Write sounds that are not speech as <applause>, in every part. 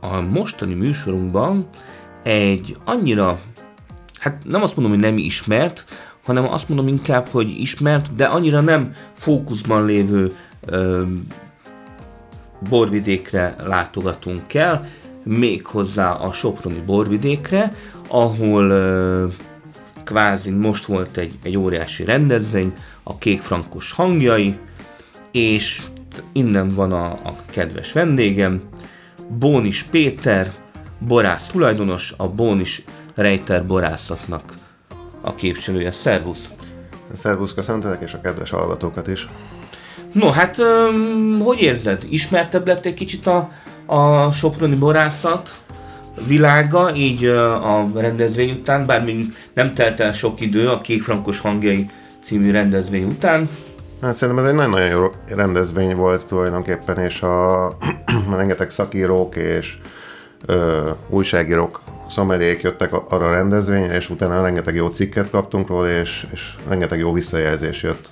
a mostani műsorunkban egy annyira, hát nem azt mondom, hogy nem ismert, hanem azt mondom inkább, hogy ismert, de annyira nem fókuszban lévő ö, borvidékre látogatunk el, méghozzá a Soproni borvidékre, ahol ö, kvázi most volt egy, egy óriási rendezvény, a Kék Frankos hangjai, és innen van a, a kedves vendégem, Bónis Péter, borász tulajdonos, a Bónis Rejter borászatnak a képviselője. Szervusz! Szervusz, köszöntelek, és a kedves hallgatókat is. No, hát um, hogy érzed? Ismertebb lett egy kicsit a, a Soproni borászat világa, így a rendezvény után, bár még nem telt el sok idő a Kék Frankos hangjai című rendezvény után. Hát szerintem ez egy nagyon-nagyon jó rendezvény volt tulajdonképpen, és a <clears throat> rengeteg szakírók és ö, újságírók, szomerék jöttek arra a rendezvényre, és utána rengeteg jó cikket kaptunk róla, és, és rengeteg jó visszajelzés jött.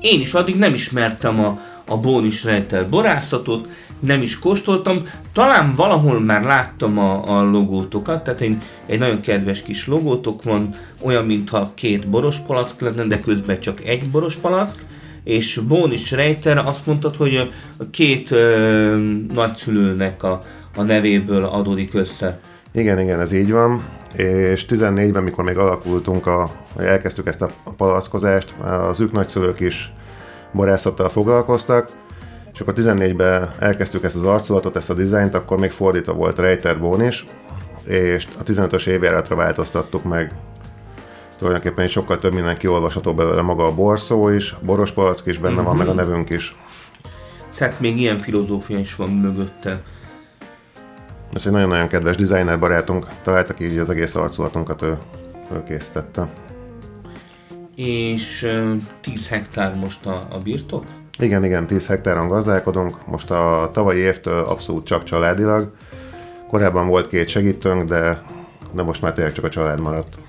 Én is addig nem ismertem a, a Bónis Rejter borászatot, nem is kóstoltam, talán valahol már láttam a, a logótokat, tehát én, egy nagyon kedves kis logótok van, olyan, mintha két boros palack lenne, de közben csak egy boros palack, és Bónis Rejter azt mondtad, hogy a két ö, nagyszülőnek a, a nevéből adódik össze. Igen, igen, ez így van. És 14-ben, mikor még alakultunk, a, elkezdtük ezt a palackozást, az ők nagyszülők is borászattal foglalkoztak, és akkor 14-ben elkezdtük ezt az arculatot, ezt a dizájnt, akkor még fordítva volt Rejter Bónis, és a 15-ös évjáratra változtattuk meg tulajdonképpen sokkal több minden kiolvasható belőle maga a borszó is, a boros palack is benne uh-huh. van, meg a mhm. nevünk is. Tehát még ilyen filozófia is van mögötte. Ez egy nagyon-nagyon kedves designer barátunk találta ki, így az egész arculatunkat ő, ő készítette. És 10 hektár most a, a birtok? Igen, igen, 10 hektáron gazdálkodunk. Most a tavalyi évtől abszolút csak családilag. Korábban volt két segítőnk, de, de most már tényleg csak a család maradt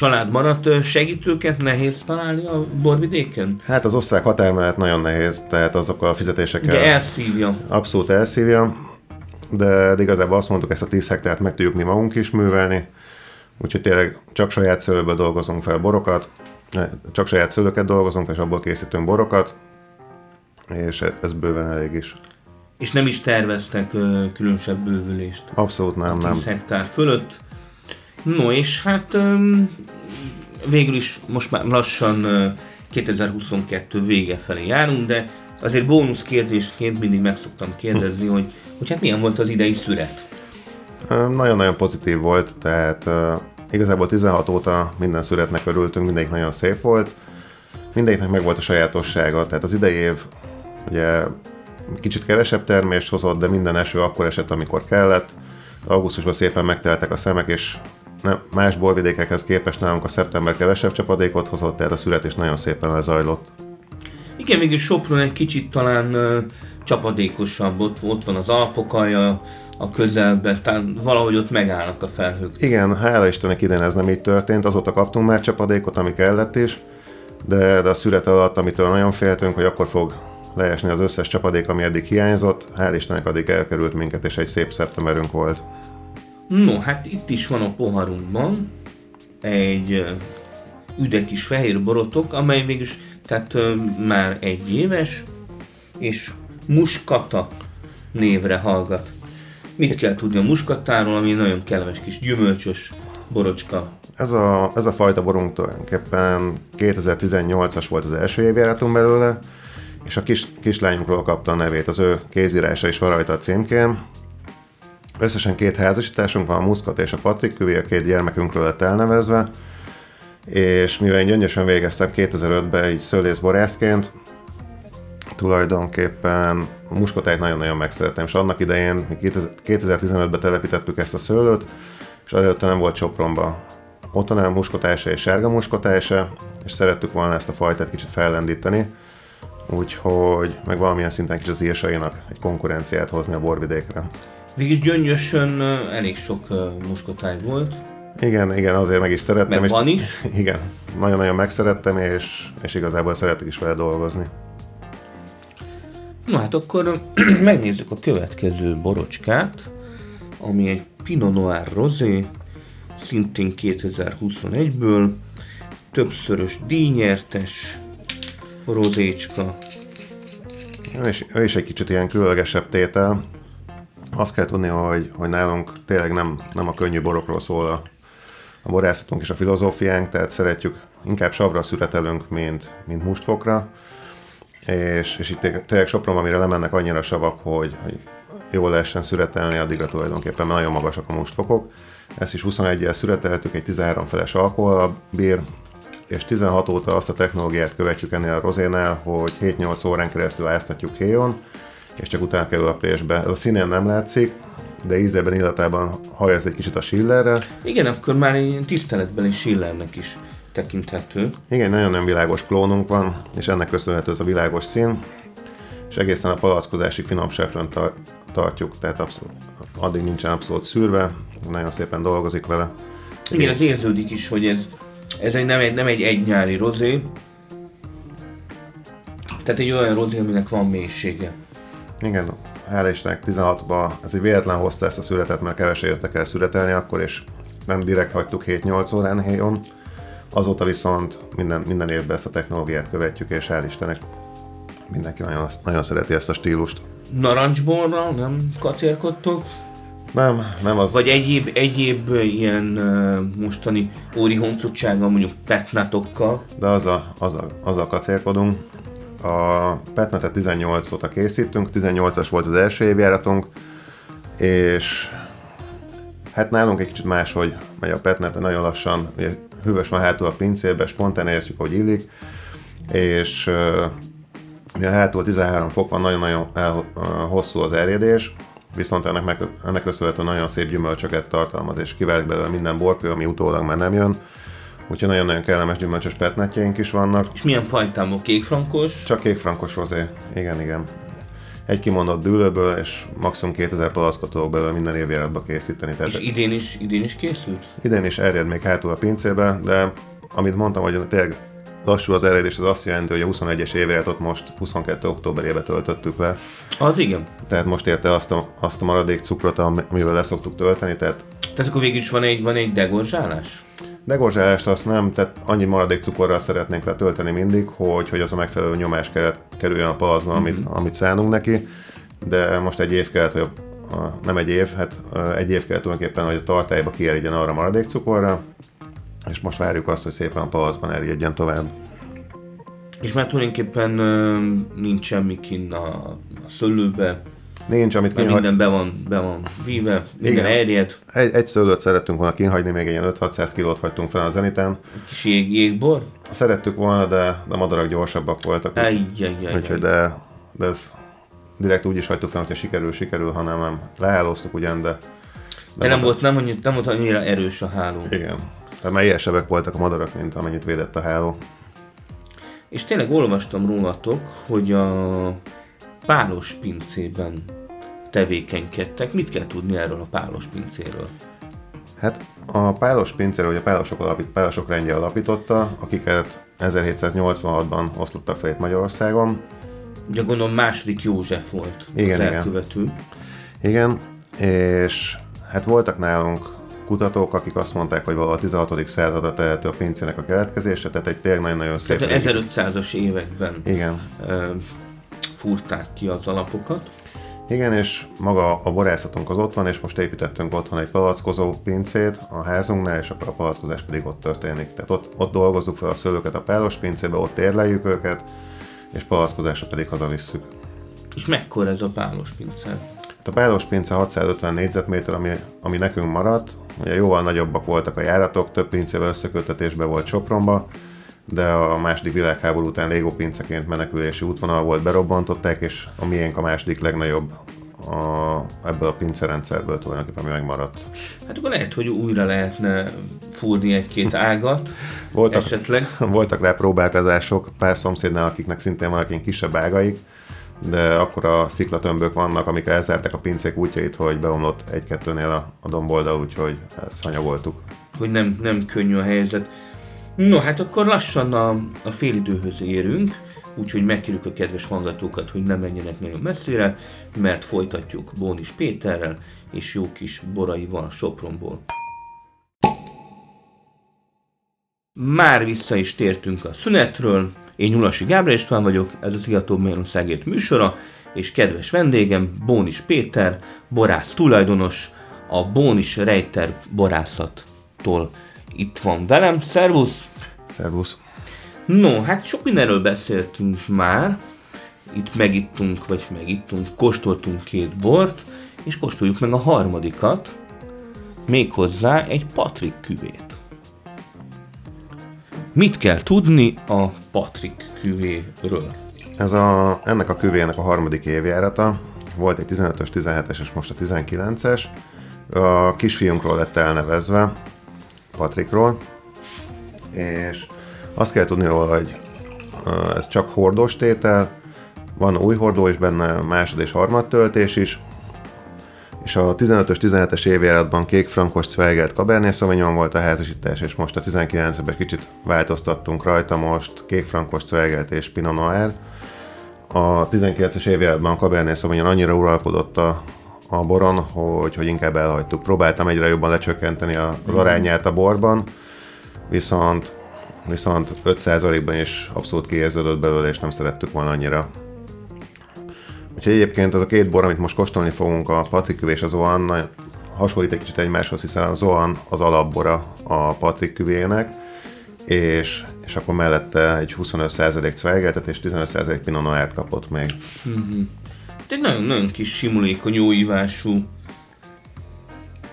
család maradt, segítőket nehéz találni a borvidéken? Hát az osztrák határ mellett nagyon nehéz, tehát azokkal a fizetésekkel... De elszívja. Abszolút elszívja, de, de igazából azt mondtuk, ezt a 10 hektárt meg tudjuk mi magunk is művelni, úgyhogy tényleg csak saját szőlőből dolgozunk fel borokat, csak saját szőlőket dolgozunk, és abból készítünk borokat, és ez bőven elég is. És nem is terveztek különösebb bővülést? Abszolút nem, 10 nem. 10 hektár fölött No, és hát végül is most már lassan 2022 vége felé járunk, de azért bónusz kérdésként mindig meg szoktam kérdezni, hogy, hogy hát milyen volt az idei szület? Nagyon-nagyon pozitív volt, tehát igazából 16 óta minden születnek örültünk, mindegyik nagyon szép volt. Mindegyiknek meg volt a sajátossága, tehát az idei év ugye kicsit kevesebb termést hozott, de minden eső akkor esett, amikor kellett. Augusztusban szépen megteltek a szemek, és nem, más borvidékekhez képest nálunk a szeptember kevesebb csapadékot hozott, tehát a születés nagyon szépen lezajlott. Igen, végül Sopron egy kicsit talán uh, csapadékosabb, ott, ott van az Alpokalja, a közelben, tehát valahogy ott megállnak a felhők. Igen, hála Istennek idén ez nem így történt, azóta kaptunk már csapadékot, ami kellett is, de, de a szület alatt, amitől nagyon féltünk, hogy akkor fog leesni az összes csapadék, ami eddig hiányzott, hál' Istennek addig elkerült minket, és egy szép szeptemberünk volt. No, hát itt is van a poharunkban egy üde kis fehér borotok, amely mégis tehát már egy éves, és muskata névre hallgat. Mit kell tudni a muskatáról, ami nagyon kellemes kis gyümölcsös borocska. Ez a, ez a fajta borunk tulajdonképpen 2018-as volt az első évjáratunk belőle, és a kis, kislányunkról kapta a nevét, az ő kézírása is van rajta a címkén, Összesen két házasításunk van, a Muszkat és a Patrik Küvi, a két gyermekünkről lett elnevezve, és mivel én gyöngyösen végeztem 2005-ben így szőlészborászként, tulajdonképpen muskotájt nagyon-nagyon megszerettem, és annak idején 2015-ben telepítettük ezt a szőlőt, és előtte nem volt Sopronba otthon muskotása és sárga muskotása, és szerettük volna ezt a fajtát kicsit fellendíteni, úgyhogy meg valamilyen szinten kis az írsainak egy konkurenciát hozni a borvidékre. Végig gyöngyösön elég sok muskotáj volt. Igen, igen, azért meg is szerettem. Meg van is. <laughs> Igen, nagyon-nagyon megszerettem, és, és igazából szeretek is vele dolgozni. Na hát akkor <clears throat> megnézzük a következő borocskát, ami egy Pinot Noir Rosé, szintén 2021-ből, többszörös díjnyertes rozécska. Is, ő is egy kicsit ilyen különlegesebb tétel. Azt kell tudni, hogy, hogy nálunk tényleg nem, nem a könnyű borokról szól a, a borászatunk és a filozófiánk, tehát szeretjük, inkább savra születelünk, mint, mint mustfokra és, és itt tényleg Sopron, amire lemennek annyira savak, hogy, hogy jól lehessen szüretelni, addigra tulajdonképpen nagyon magasak a mustfokok. Ezt is 21-jel szüreteltük, egy 13 feles alkohol bír, és 16 óta azt a technológiát követjük ennél a rozénál, hogy 7-8 órán keresztül áztatjuk héjon, és csak utána kerül a présbe. Ez a színén nem látszik, de ízében, illatában hajaz egy kicsit a Schillerre. Igen, akkor már egy tiszteletben is Schillernek is tekinthető. Igen, nagyon-nagyon világos klónunk van, és ennek köszönhető ez a világos szín, és egészen a palackozásig finomságban tar- tartjuk, tehát abszolút, addig nincsen abszolút szűrve, nagyon szépen dolgozik vele. Igen, ez érződik is, hogy ez, ez egy, nem, egy, nem egy egynyári rozé, tehát egy olyan rozé, aminek van mélysége. Igen, hál' Istennek 16-ban, ez egy véletlen hozta ezt a születet, mert kevesen jöttek el születelni akkor, és nem direkt hagytuk 7-8 órán helyon, Azóta viszont minden, minden évben ezt a technológiát követjük, és hál' Istennek mindenki nagyon, nagyon szereti ezt a stílust. Narancsborral nem kacérkodtok? Nem, nem az. Vagy egyéb, egyéb ilyen uh, mostani óri honcutsága, mondjuk petnatokkal? De az a, az a, az a kacérkodunk. A petnetet 18 óta készítünk, 18-as volt az első évjáratunk, és hát nálunk egy kicsit máshogy megy a petnet, nagyon lassan, ugye hűvös van hátul a pincérbe, spontán érzjük, hogy illik, és uh, hátul 13 fok van, nagyon-nagyon hosszú az erjedés, viszont ennek, meg, ennek köszönhetően nagyon szép gyümölcsöket tartalmaz, és kiválik belőle minden borkő, ami utólag már nem jön. Úgyhogy nagyon-nagyon kellemes gyümölcsös petnetjeink is vannak. És milyen fajtámok? Kékfrankos? Csak kékfrankos rozé. Igen, igen egy kimondott dűlőből, és maximum 2000 palackot tudok belőle minden évjáratba készíteni. Tehát és idén is, idén is készült? Idén is erjed még hátul a pincébe, de amit mondtam, hogy tényleg lassú az eredés, az azt jelenti, hogy a 21-es évjáratot most 22. októberébe töltöttük le. Az igen. Tehát most érte azt a, azt a maradék cukrot, amivel leszoktuk tölteni, tehát... Tehát akkor végül is van egy, van egy degorzsálás? Degorzsálást azt nem, tehát annyi maradék cukorral szeretnénk letölteni mindig, hogy, hogy az a megfelelő nyomás kellett, kerüljön a palacban, mm-hmm. amit, amit szánunk neki, de most egy év kellett, hogy a, a, nem egy év, hát egy év kellett tulajdonképpen, hogy a tartályba kierjedjen arra maradék cukorra, és most várjuk azt, hogy szépen a palacban erjedjen tovább. És már tulajdonképpen nincs semmi kinn a, a szőlőbe, Nincs, amit kihagy... minden be van, be van víve, minden erjed. Egy, egy szőlőt szerettünk volna kihagyni, még egy ilyen 5-600 kilót hagytunk fel az Zeniten. Egy kis jég, jégbor? Szerettük volna, de a madarak gyorsabbak voltak. Úgyhogy de, de ez direkt úgy is hagytuk fel, hogyha sikerül, sikerül, hanem nem. Leállóztuk ugyan, de... De, de nem, volt, nem, annyira, nem volt annyira erős a háló. Igen. Tehát már ilyesebbek voltak a madarak, mint amennyit védett a háló. És tényleg olvastam rólatok, hogy a pálos pincében tevékenykedtek. Mit kell tudni erről a pálos pincéről? Hát a pálos pincéről, ugye a pálosok, alapít, pálosok rendje alapította, akiket 1786-ban osztottak fel itt Magyarországon. Ugye gondolom második József volt igen, az elkövető. Igen. igen, és hát voltak nálunk kutatók, akik azt mondták, hogy valahol a 16. századra tehető a pincének a keletkezése, tehát egy tényleg nagyon-nagyon szép... Tehát 1500-as években Igen. fúrták ki az alapokat. Igen, és maga a borászatunk az ott van, és most építettünk otthon egy palackozó pincét a házunknál, és akkor a palackozás pedig ott történik. Tehát ott, ott dolgozzuk fel a szőlőket a pálos pincébe, ott érleljük őket, és palackozásra pedig hazavisszük. És mekkora ez a pálos pince? Hát a pálos pince 650 négyzetméter, ami, ami nekünk maradt. Ugye jóval nagyobbak voltak a járatok, több pincével összekötetésben volt Sopronba, de a második világháború után légópinceként menekülési útvonal volt, berobbantották, és a miénk a második legnagyobb a, ebből a pincerendszerből tulajdonképpen ami megmaradt. Hát akkor lehet, hogy újra lehetne fúrni egy-két ágat <laughs> voltak, esetleg. <laughs> Voltak rá próbálkozások pár szomszédnál, akiknek szintén vannak kisebb ágaik, de akkor a sziklatömbök vannak, amik elzárták a pincék útjait, hogy beomlott egy-kettőnél a, a domboldal, úgyhogy ezt hanyagoltuk. Hogy nem, nem könnyű a helyzet. No, hát akkor lassan a, a félidőhöz érünk, úgyhogy megkérjük a kedves hallgatókat, hogy nem menjenek nagyon messzire, mert folytatjuk Bónis Péterrel és jó kis boraival Sopronból. Már vissza is tértünk a szünetről, én Nyulasi Gábor István vagyok, ez a Szigató Magyarországért műsora, és kedves vendégem Bónis Péter, borász tulajdonos, a Bónis Rejter borászattól itt van velem. Szervusz! Szervusz! No, hát sok mindenről beszéltünk már. Itt megittunk, vagy megittunk, kóstoltunk két bort, és kóstoljuk meg a harmadikat, méghozzá egy Patrik küvét. Mit kell tudni a Patrik küvéről? Ez a, ennek a küvének a harmadik évjárata. Volt egy 15-ös, 17-es és most a 19-es. A kisfiunkról lett elnevezve, Patrikról. És azt kell tudni róla, hogy ez csak hordós tétel, van új hordó is benne, másod és harmad töltés is, és a 15-ös, 17-es évjáratban kék frankos Zweigelt Cabernet Sauvignon volt a házasítás, és most a 19-ben kicsit változtattunk rajta, most kék frankos Zweigelt és Pinot Noir. A 19-es évjáratban Cabernet Sauvignon annyira uralkodott a, a boron, hogy, hogy inkább elhagytuk. Próbáltam egyre jobban lecsökkenteni az mhm. arányát a borban, viszont viszont 5%-ban is abszolút kiérződött belőle, és nem szerettük volna annyira. Úgyhogy egyébként az a két bor, amit most kóstolni fogunk, a Patrik és az Oan, hasonlít egy kicsit egymáshoz, hiszen az Oan az alapbora a Patrik küvének, és, és akkor mellette egy 25% Zweigeltet és 15% Pinot Noir kapott még. Mm-hmm. Egy nagyon-nagyon kis simulékony, jó ívású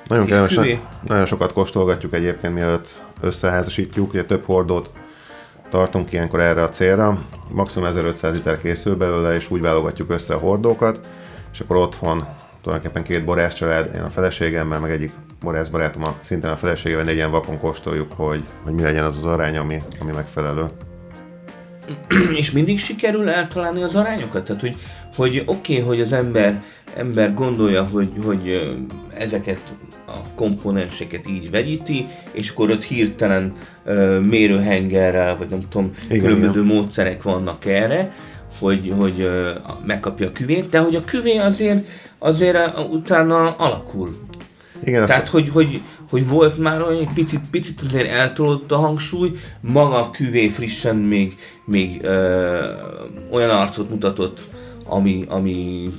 nagyon kellemes, nagyon sokat kóstolgatjuk egyébként, mielőtt összeházasítjuk, ugye több hordót tartunk ilyenkor erre a célra, maximum 1500 liter készül belőle, és úgy válogatjuk össze a hordókat, és akkor otthon tulajdonképpen két borász család, én a feleségemmel, meg egyik borász barátom, a, szintén a feleségével négyen vakon kóstoljuk, hogy, hogy mi legyen az az arány, ami, ami megfelelő. <clears throat> És mindig sikerül eltalálni az arányokat? Tehát, hogy, hogy oké, okay, hogy az ember, ember gondolja, hogy, hogy ezeket a komponenseket így vegyíti, és akkor ott hirtelen uh, mérőhengerrel, vagy nem tudom, igen, különböző igen. módszerek vannak erre, hogy, hogy uh, megkapja a küvét, de hogy a küvé azért, azért uh, utána alakul. Igen, Tehát, azt... hogy, hogy, hogy volt már olyan, picit, picit azért eltolódott a hangsúly, maga a küvé frissen még, még ö, olyan arcot mutatott, ami, ami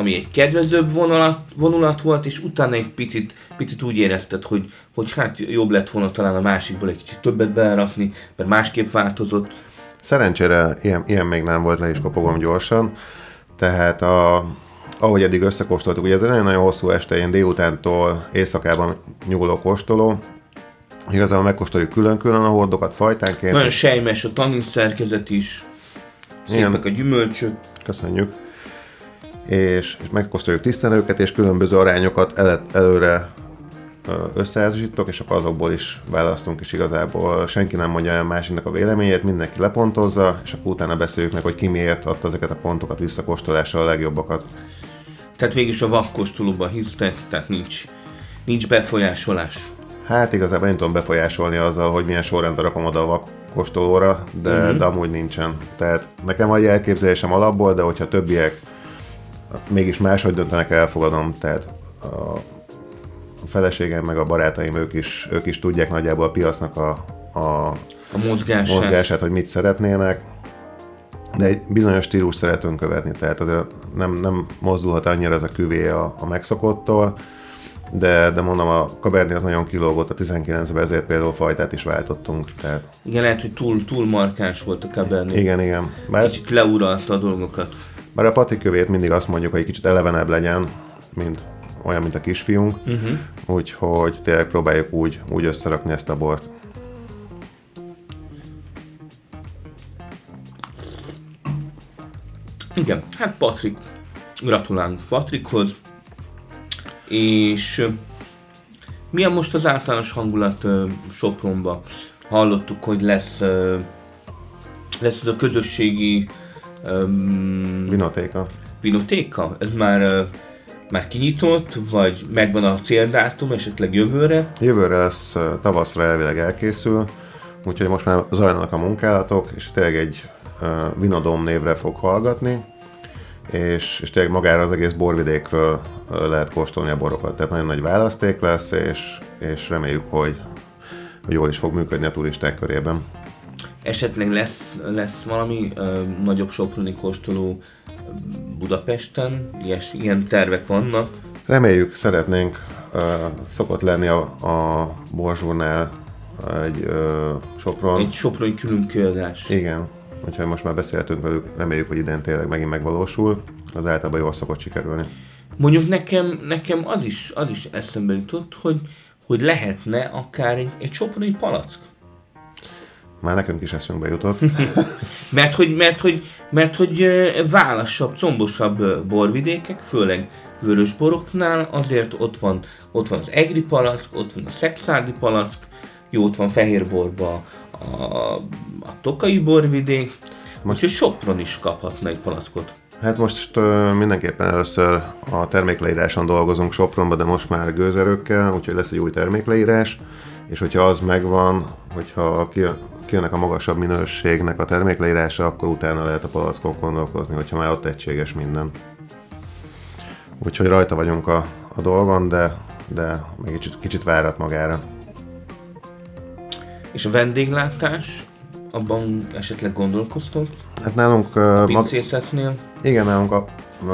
ami egy kedvezőbb vonulat, vonulat volt, és utána egy picit, picit úgy érezted, hogy, hogy hát jobb lett volna talán a másikból egy kicsit többet belerakni, mert másképp változott. Szerencsére ilyen, ilyen még nem volt, le is kopogom gyorsan. Tehát a, ahogy eddig összekóstoltuk, ugye ez egy nagyon-nagyon hosszú este, ilyen délutántól éjszakában nyúló kóstoló, Igazából megkóstoljuk külön-külön a hordokat fajtánként. Nagyon sejmes a tanin szerkezet is, szépek a gyümölcsök. Köszönjük és, és megkóstoljuk tisztán őket, és különböző arányokat el, előre összeházasítok, és akkor azokból is választunk, és igazából senki nem mondja el másiknak a véleményét, mindenki lepontozza, és akkor utána beszéljük meg, hogy ki miért adta ezeket a pontokat visszakóstolással a legjobbakat. Tehát végig is a vakkóstolóban hisztek, tehát nincs, nincs befolyásolás. Hát igazából én tudom befolyásolni azzal, hogy milyen sorrendben rakom oda a vakkóstolóra, de, uh-huh. de amúgy nincsen. Tehát nekem egy elképzelésem alapból, de hogyha többiek mégis máshogy döntenek, elfogadom, tehát a feleségem meg a barátaim, ők is, ők is tudják nagyjából a piacnak a, a, a mozgását. mozgását, hogy mit szeretnének, de egy bizonyos stílus szeretünk követni, tehát azért nem, nem mozdulhat annyira ez a küvé a, a megszokottól, de, de mondom, a Cabernet az nagyon kilógott a 19-ben, ezért például fajtát is váltottunk. Tehát... Igen, lehet, hogy túl, túl markáns volt a Cabernet. Igen, igen. Bár kicsit ezt... leuralta a dolgokat. Mert a patikövét mindig azt mondjuk, hogy egy kicsit elevenebb legyen, mint olyan, mint a kisfiunk, uh-huh. úgyhogy tényleg próbáljuk úgy, úgy összerakni ezt a bort. Igen, hát Patrik, gratulálunk Patrikhoz, és milyen most az általános hangulat Sopronba? Hallottuk, hogy lesz, lesz ez a közösségi öm, Vinotéka. vinotéka? Ez már, már kinyitott, vagy megvan a céldátum, esetleg jövőre? Jövőre lesz, tavaszra elvileg elkészül, úgyhogy most már zajlanak a munkálatok, és tényleg egy ö, Vinodom névre fog hallgatni, és, és tényleg magára az egész borvidékről lehet kóstolni a borokat. Tehát nagyon nagy választék lesz, és, és reméljük, hogy, jól is fog működni a turisták körében. Esetleg lesz, lesz valami ö, nagyobb soproni kóstoló Budapesten? Ilyes, ilyen tervek vannak? Reméljük, szeretnénk, ö, szokott lenni a, a Borzsúrnál egy ö, Sopron. Egy soproni külön kiadás. Igen, úgyhogy most már beszéltünk velük, reméljük, hogy idén tényleg megint megvalósul. Az általában jól szokott sikerülni. Mondjuk nekem, nekem az is, az is eszembe jutott, hogy, hogy lehetne akár egy, egy soproni palack. Már nekünk is eszünkbe jutott. <laughs> Mert hogy, mert hogy, mert hogy ö, válassabb, combosabb borvidékek, főleg vörös boroknál, azért ott van, ott van az egri palack, ott van a szexádi palack, jó, ott van fehérborba a, a tokai borvidék, most úgyhogy Sopron is kaphatna egy palackot. Hát most ö, mindenképpen először a termékleíráson dolgozunk Sopronba, de most már gőzerőkkel, úgyhogy lesz egy új termékleírás, és hogyha az megvan, hogyha kijön- kijönnek a magasabb minőségnek a termékleírása, akkor utána lehet a palackon gondolkozni, hogyha már ott egységes minden. Úgyhogy rajta vagyunk a, a dolgon, de, de még kicsit, kicsit várat magára. És a vendéglátás, abban esetleg gondolkoztok? Hát nálunk mag, Pincészetnél? Igen, nálunk a,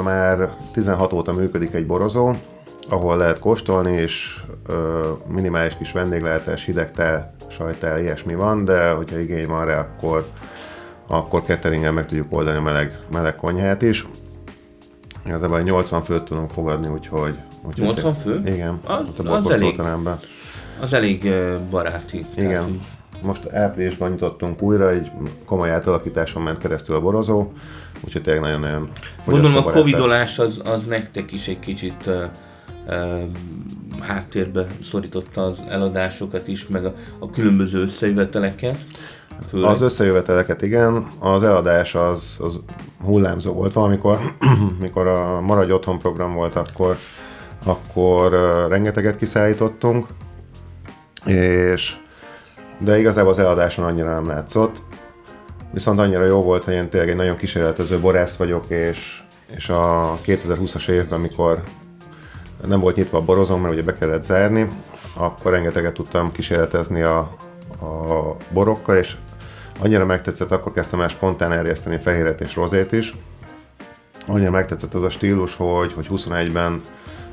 már 16 óta működik egy borozó, ahol lehet kóstolni, és ö, minimális kis vendéglátás, hidegtel, sajtál, ilyesmi van, de hogyha igény van rá, akkor, akkor cateringen meg tudjuk oldani a meleg, meleg konyhát is. Igazából 80 főt tudunk fogadni, úgyhogy... úgyhogy 80 fő? Igen, Az- ott a az borkóstolóteremben. Az elég baráti. Tehát, Igen. hogy- Most áprilisban nyitottunk újra, egy komoly átalakításon ment keresztül a borozó, úgyhogy tényleg nagyon-nagyon Gondolom a covidolás az, az nektek is egy kicsit uh, uh, háttérbe szorította az eladásokat is, meg a, a különböző összejöveteleket. Főleg. Az összejöveteleket igen, az eladás az, az hullámzó volt valamikor, <clears throat> mikor a Maradj Otthon program volt, akkor, akkor rengeteget kiszállítottunk, és de igazából az eladáson annyira nem látszott, viszont annyira jó volt, hogy én tényleg egy nagyon kísérletező borász vagyok, és, és a 2020-as évben, amikor nem volt nyitva a borozom, mert ugye be kellett zárni, akkor rengeteget tudtam kísérletezni a, a borokkal, és annyira megtetszett, akkor kezdtem el spontán erjeszteni fehéret és rozét is. Annyira megtetszett az a stílus, hogy, hogy 21-ben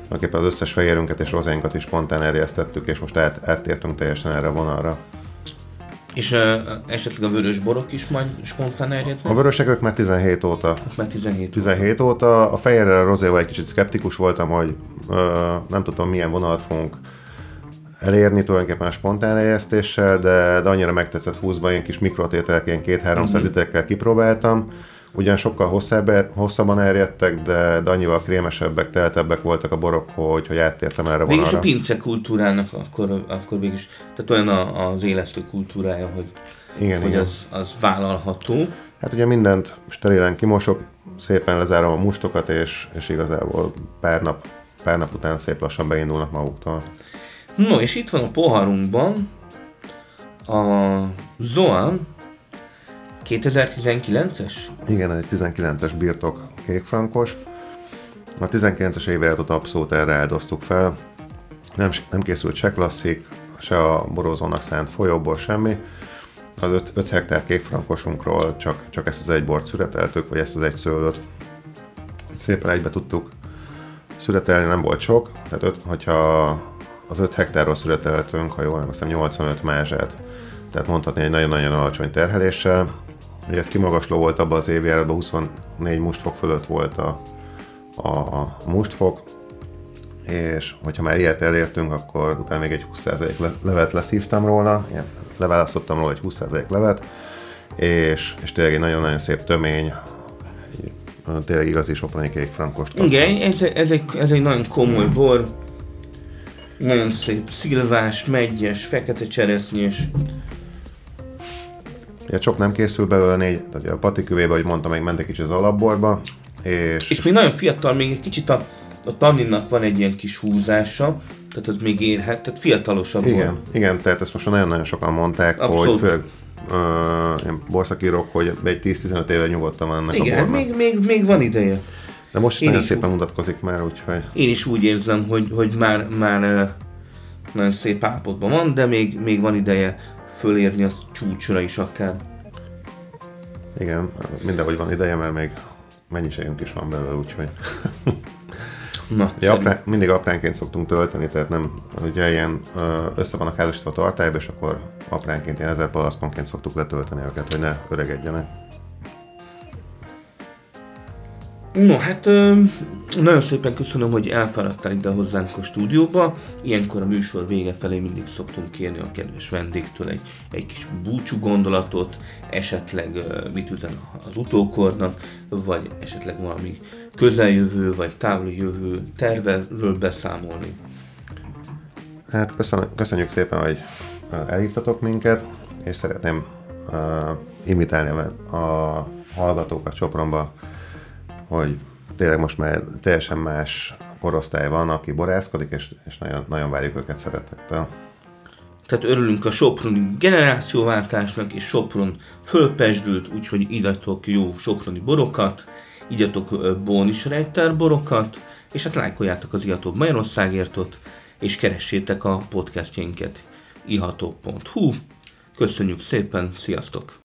tulajdonképpen az összes fehérünket és rozénkat is spontán erjesztettük, és most át, áttértünk teljesen erre a vonalra. És uh, esetleg a vörös borok is majd spontán erednek? A vörösek ők már 17 óta Már 17. 17 óta. A fehérrel, a rozéval egy kicsit szkeptikus voltam, hogy ö, nem tudom milyen vonalat fogunk elérni tulajdonképpen a spontán eljesztéssel, de, de annyira megtetszett 20-ban ilyen kis mikrotételként 2-300 mm-hmm. literekkel kipróbáltam. Ugyan sokkal hosszább, hosszabban erjedtek, de, de annyival krémesebbek, teltebbek voltak a borok, hogy, hogy áttértem erre Végülis a pince kultúrának akkor, akkor végülis, tehát olyan a, az élesztő kultúrája, hogy, Igen, hogy igen. az, az vállalható. Hát ugye mindent sterilen kimosok, szépen lezárom a mustokat, és, és igazából pár nap, pár nap után szép lassan beindulnak maguktól. No, és itt van a poharunkban a Zoan 2019-es? Igen, egy 19-es birtok kékfrankos. A 19-es évet abszolút erre áldoztuk fel. Nem, nem készült se klasszik, se a borozónak szánt folyóból semmi. Az 5, 5 hektár kékfrankosunkról csak, csak ezt az egy bort szüreteltük, vagy ezt az egy szőlőt. Szépen egybe tudtuk szüretelni, nem volt sok. Tehát öt, hogyha az 5 hektárról szüreteltünk, ha jól emlékszem, 85 mázsát. Tehát mondhatni egy nagyon-nagyon alacsony terheléssel. Ugye ez kimagasló volt abban az évjáratban, 24 mustfok fölött volt a, a, a mustfok, és hogyha már ilyet elértünk, akkor utána még egy 20% le- levet leszívtam róla, ilyen, leválasztottam róla egy 20% levet, és, és tényleg egy nagyon-nagyon szép tömény, egy tényleg igazi soproni kék frankost kaptunk. Igen, ez, ez, egy, ez egy nagyon komoly bor. Nagyon szép, szilvás, megyes, fekete cseresznyés. Ja, csak nem készül belőle négy, tehát a patikövébe, ahogy mondtam, még mentek kicsit az alapborba, és, És még nagyon fiatal, még egy kicsit a, a tanninnak van egy ilyen kis húzása, tehát az még érhet, tehát fiatalosabb igen, bor. igen, tehát ezt most nagyon-nagyon sokan mondták, Abszolút. hogy főleg ilyen borszakírók, hogy egy 10-15 éve nyugodtan van ennek Igen, a hát bornak. még, még, még van ideje. De most én nagyon is szépen mutatkozik már, úgyhogy Én is úgy érzem, hogy, hogy már, már nagyon szép állapotban van, de még, még van ideje fölérni a csúcsra is akár. igen, mindenhogy van ideje, mert még mennyiségünk is van belőle, úgyhogy <laughs> Na, Ja, aprán, mindig apránként szoktunk tölteni, tehát nem, ugye ilyen össze vannak házasítva a tartályba, és akkor apránként ilyen ezer palaszkonként szoktuk letölteni őket, hogy ne öregedjenek. No, hát nagyon szépen köszönöm, hogy elfáradtál ide hozzánk a stúdióba. Ilyenkor a műsor vége felé mindig szoktunk kérni a kedves vendégtől egy, egy kis búcsú gondolatot, esetleg mit üzen az utókornak, vagy esetleg valami közeljövő, vagy távoli jövő terveről beszámolni. Hát köszön, köszönjük szépen, hogy elhívtatok minket, és szeretném uh, imitálni a hallgatókat Sopronba, hogy tényleg most már teljesen más korosztály van, aki borászkodik, és, és nagyon, nagyon várjuk őket szeretettel. Tehát örülünk a Soproni generációváltásnak, és Sopron fölpesdült, úgyhogy idatok jó soproni borokat, igyatok Bónis Rejter borokat, és hát lájkoljátok az Ihatóbb Magyarországértot, és keressétek a podcastjainket iható.hu. Köszönjük szépen, sziasztok!